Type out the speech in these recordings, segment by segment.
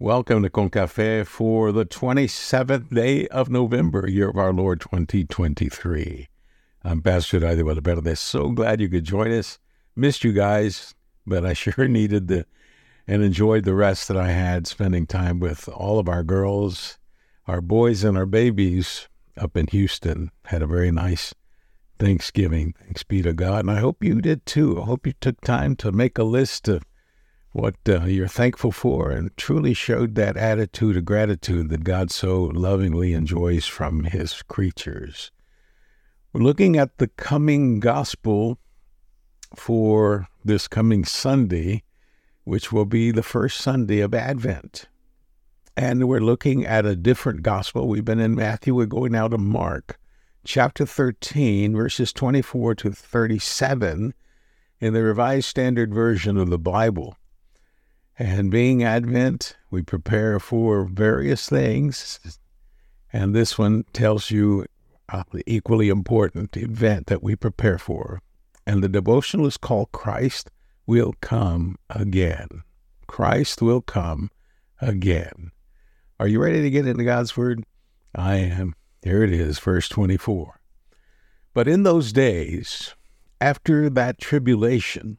Welcome to Concafe for the 27th day of November, year of our Lord 2023. I'm Pastor Dario Valverde. So glad you could join us. Missed you guys, but I sure needed the and enjoyed the rest that I had spending time with all of our girls, our boys, and our babies up in Houston. Had a very nice Thanksgiving. Thanks be to God. And I hope you did too. I hope you took time to make a list of what uh, you're thankful for and truly showed that attitude of gratitude that God so lovingly enjoys from his creatures. We're looking at the coming gospel for this coming Sunday, which will be the first Sunday of Advent. And we're looking at a different gospel. We've been in Matthew, we're going now to Mark, chapter 13, verses 24 to 37 in the Revised Standard Version of the Bible. And being Advent, we prepare for various things. And this one tells you uh, the equally important event that we prepare for. And the devotional is called Christ Will Come Again. Christ will come again. Are you ready to get into God's Word? I am. Here it is, verse 24. But in those days, after that tribulation,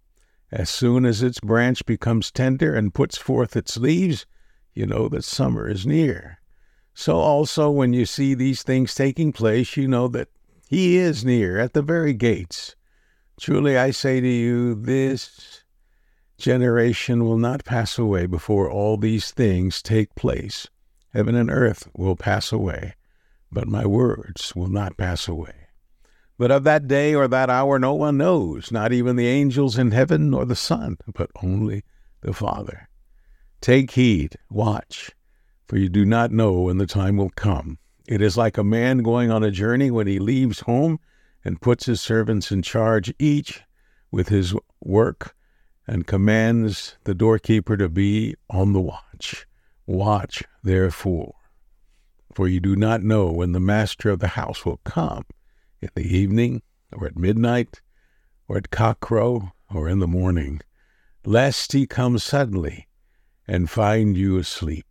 As soon as its branch becomes tender and puts forth its leaves, you know that summer is near. So also, when you see these things taking place, you know that He is near at the very gates. Truly, I say to you, this generation will not pass away before all these things take place. Heaven and earth will pass away, but my words will not pass away. But of that day or that hour no one knows, not even the angels in heaven nor the Son, but only the Father. Take heed, watch, for you do not know when the time will come. It is like a man going on a journey when he leaves home and puts his servants in charge, each with his work, and commands the doorkeeper to be on the watch. Watch, therefore, for you do not know when the master of the house will come in the evening, or at midnight, or at cockcrow, or in the morning, lest he come suddenly and find you asleep.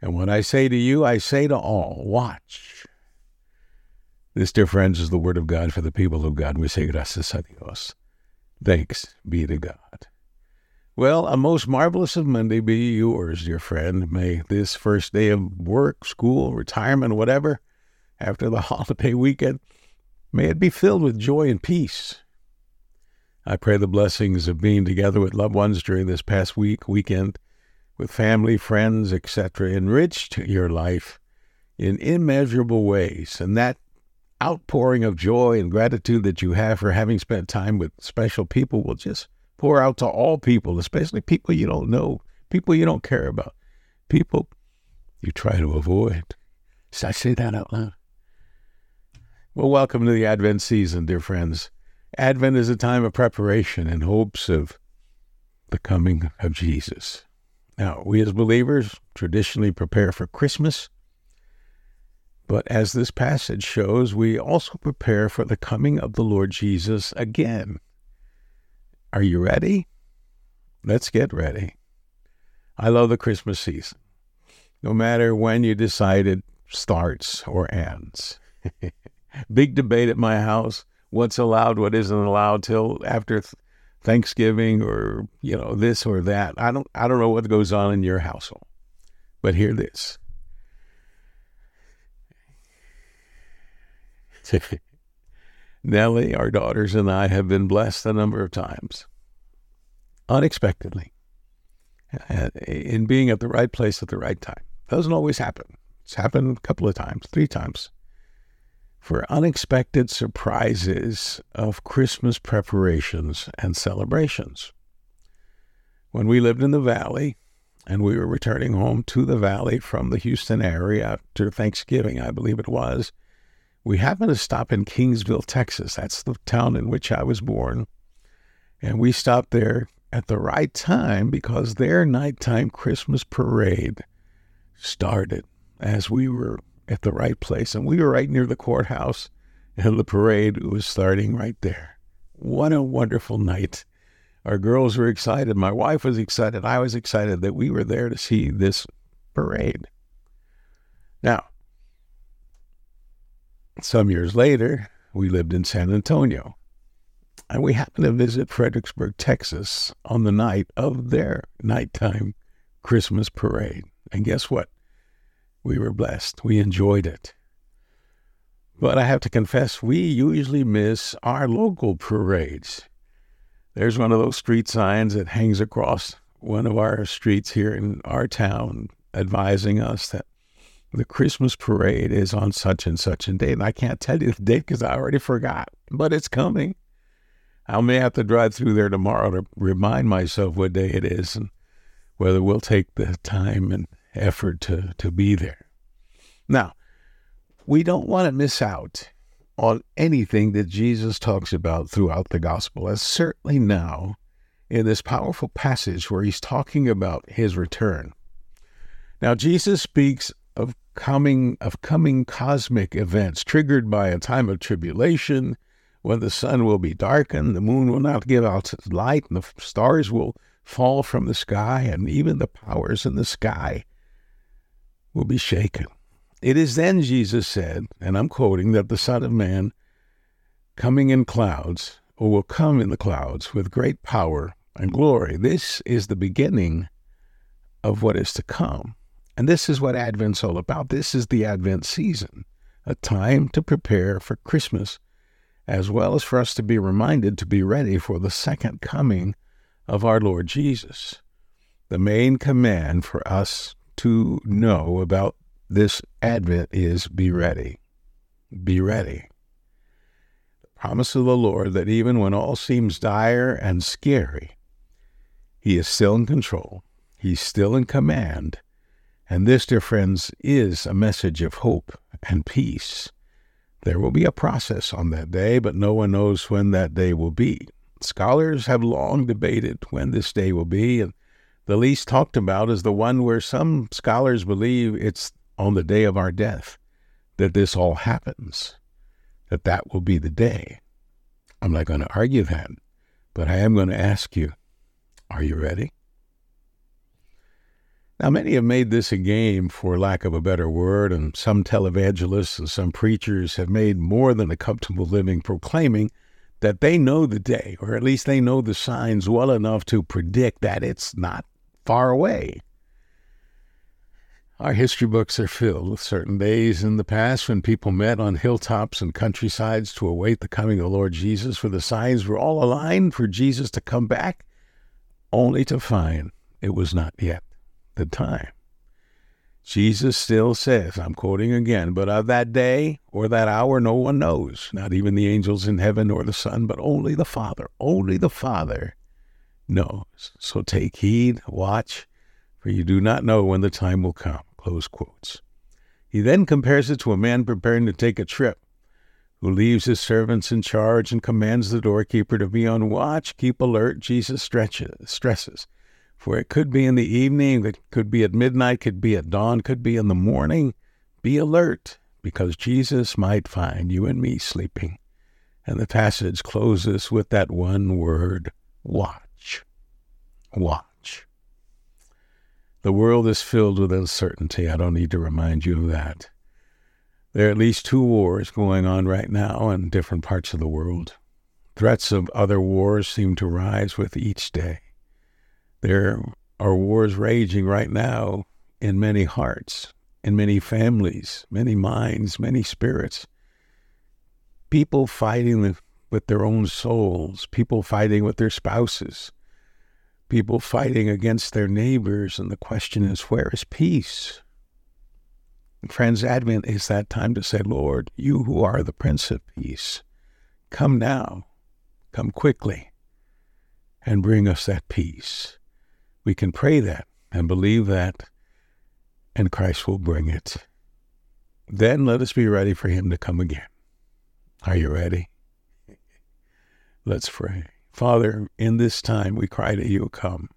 And what I say to you, I say to all watch. This, dear friends, is the word of God for the people of God. We say gracias a Dios. Thanks be to God. Well, a most marvelous of Monday be yours, dear friend. May this first day of work, school, retirement, whatever, after the holiday weekend. May it be filled with joy and peace. I pray the blessings of being together with loved ones during this past week, weekend, with family, friends, etc., enriched your life in immeasurable ways. And that outpouring of joy and gratitude that you have for having spent time with special people will just pour out to all people, especially people you don't know, people you don't care about, people you try to avoid. Did I say that out loud? Well, welcome to the Advent season, dear friends. Advent is a time of preparation in hopes of the coming of Jesus. Now, we as believers traditionally prepare for Christmas, but as this passage shows, we also prepare for the coming of the Lord Jesus again. Are you ready? Let's get ready. I love the Christmas season, no matter when you decide it starts or ends. big debate at my house what's allowed, what isn't allowed till after Thanksgiving or you know this or that. I don't I don't know what goes on in your household, but hear this. Nellie, our daughters, and I have been blessed a number of times, unexpectedly, in being at the right place at the right time. Doesn't always happen. It's happened a couple of times, three times for unexpected surprises of Christmas preparations and celebrations. When we lived in the valley, and we were returning home to the valley from the Houston area after Thanksgiving, I believe it was. We happened to stop in Kingsville, Texas. That's the town in which I was born. And we stopped there at the right time because their nighttime Christmas parade started as we were at the right place. And we were right near the courthouse, and the parade was starting right there. What a wonderful night. Our girls were excited. My wife was excited. I was excited that we were there to see this parade. Now, some years later, we lived in San Antonio. And we happened to visit Fredericksburg, Texas on the night of their nighttime Christmas parade. And guess what? We were blessed. We enjoyed it. But I have to confess, we usually miss our local parades. There's one of those street signs that hangs across one of our streets here in our town advising us that the Christmas parade is on such and such a date. And I can't tell you the date because I already forgot, but it's coming. I may have to drive through there tomorrow to remind myself what day it is and whether we'll take the time and effort to, to be there. Now, we don't want to miss out on anything that Jesus talks about throughout the gospel, as certainly now in this powerful passage where he's talking about his return. Now, Jesus speaks of coming of coming cosmic events triggered by a time of tribulation when the sun will be darkened, the moon will not give out its light, and the stars will fall from the sky, and even the powers in the sky will be shaken. It is then, Jesus said, and I'm quoting, that the Son of Man coming in clouds, or will come in the clouds with great power and glory. This is the beginning of what is to come. And this is what Advent's all about. This is the Advent season, a time to prepare for Christmas, as well as for us to be reminded to be ready for the second coming of our Lord Jesus. The main command for us to know about this Advent is be ready. Be ready. The promise of the Lord that even when all seems dire and scary, He is still in control, He's still in command. And this, dear friends, is a message of hope and peace. There will be a process on that day, but no one knows when that day will be. Scholars have long debated when this day will be, and the least talked about is the one where some scholars believe it's on the day of our death that this all happens, that that will be the day. I'm not going to argue that, but I am going to ask you, are you ready? Now, many have made this a game, for lack of a better word, and some televangelists and some preachers have made more than a comfortable living proclaiming that they know the day, or at least they know the signs well enough to predict that it's not far away. Our history books are filled with certain days in the past when people met on hilltops and countrysides to await the coming of the Lord Jesus, for the signs were all aligned for Jesus to come back, only to find it was not yet the time. Jesus still says, I'm quoting again, but of that day or that hour no one knows, not even the angels in heaven or the Son, but only the Father. Only the Father knows. So take heed, watch, for you do not know when the time will come. Close quotes. He then compares it to a man preparing to take a trip, who leaves his servants in charge and commands the doorkeeper to be on watch, keep alert. Jesus stretches, stresses. For it could be in the evening, it could be at midnight, could be at dawn, could be in the morning. Be alert, because Jesus might find you and me sleeping. And the passage closes with that one word watch. Watch. The world is filled with uncertainty. I don't need to remind you of that. There are at least two wars going on right now in different parts of the world. Threats of other wars seem to rise with each day. There are wars raging right now in many hearts, in many families, many minds, many spirits. People fighting with, their own souls, people fighting with their spouses, people fighting against their neighbors, and the question is, where is peace? And friends, Advent is that time to say, Lord, you who are the Prince of Peace, come now, come quickly, and bring us that peace. We can pray that and believe that, and Christ will bring it. Then let us be ready for him to come again. Are you ready? Let's pray. Father, in this time we cry to you, come.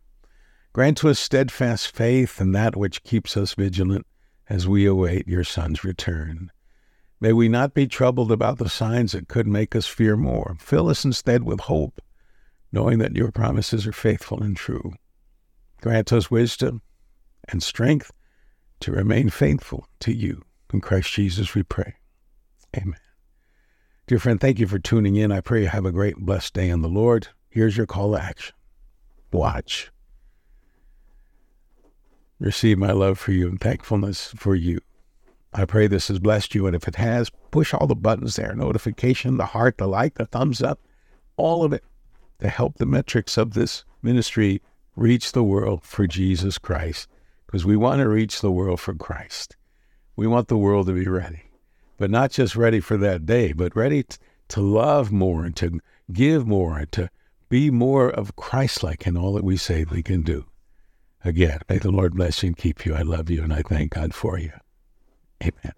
Grant to us steadfast faith in that which keeps us vigilant as we await your Son's return. May we not be troubled about the signs that could make us fear more. Fill us instead with hope, knowing that your promises are faithful and true. Grant us wisdom and strength to remain faithful to you. In Christ Jesus we pray. Amen. Dear friend, thank you for tuning in. I pray you have a great, blessed day in the Lord. Here's your call to action watch. Receive my love for you and thankfulness for you. I pray this has blessed you. And if it has, push all the buttons there notification, the heart, the like, the thumbs up, all of it to help the metrics of this ministry reach the world for Jesus Christ. Because we want to reach the world for Christ. We want the world to be ready, but not just ready for that day, but ready t- to love more and to give more and to be more of Christ like in all that we say we can do. Again, may the Lord bless you and keep you. I love you and I thank God for you. Amen.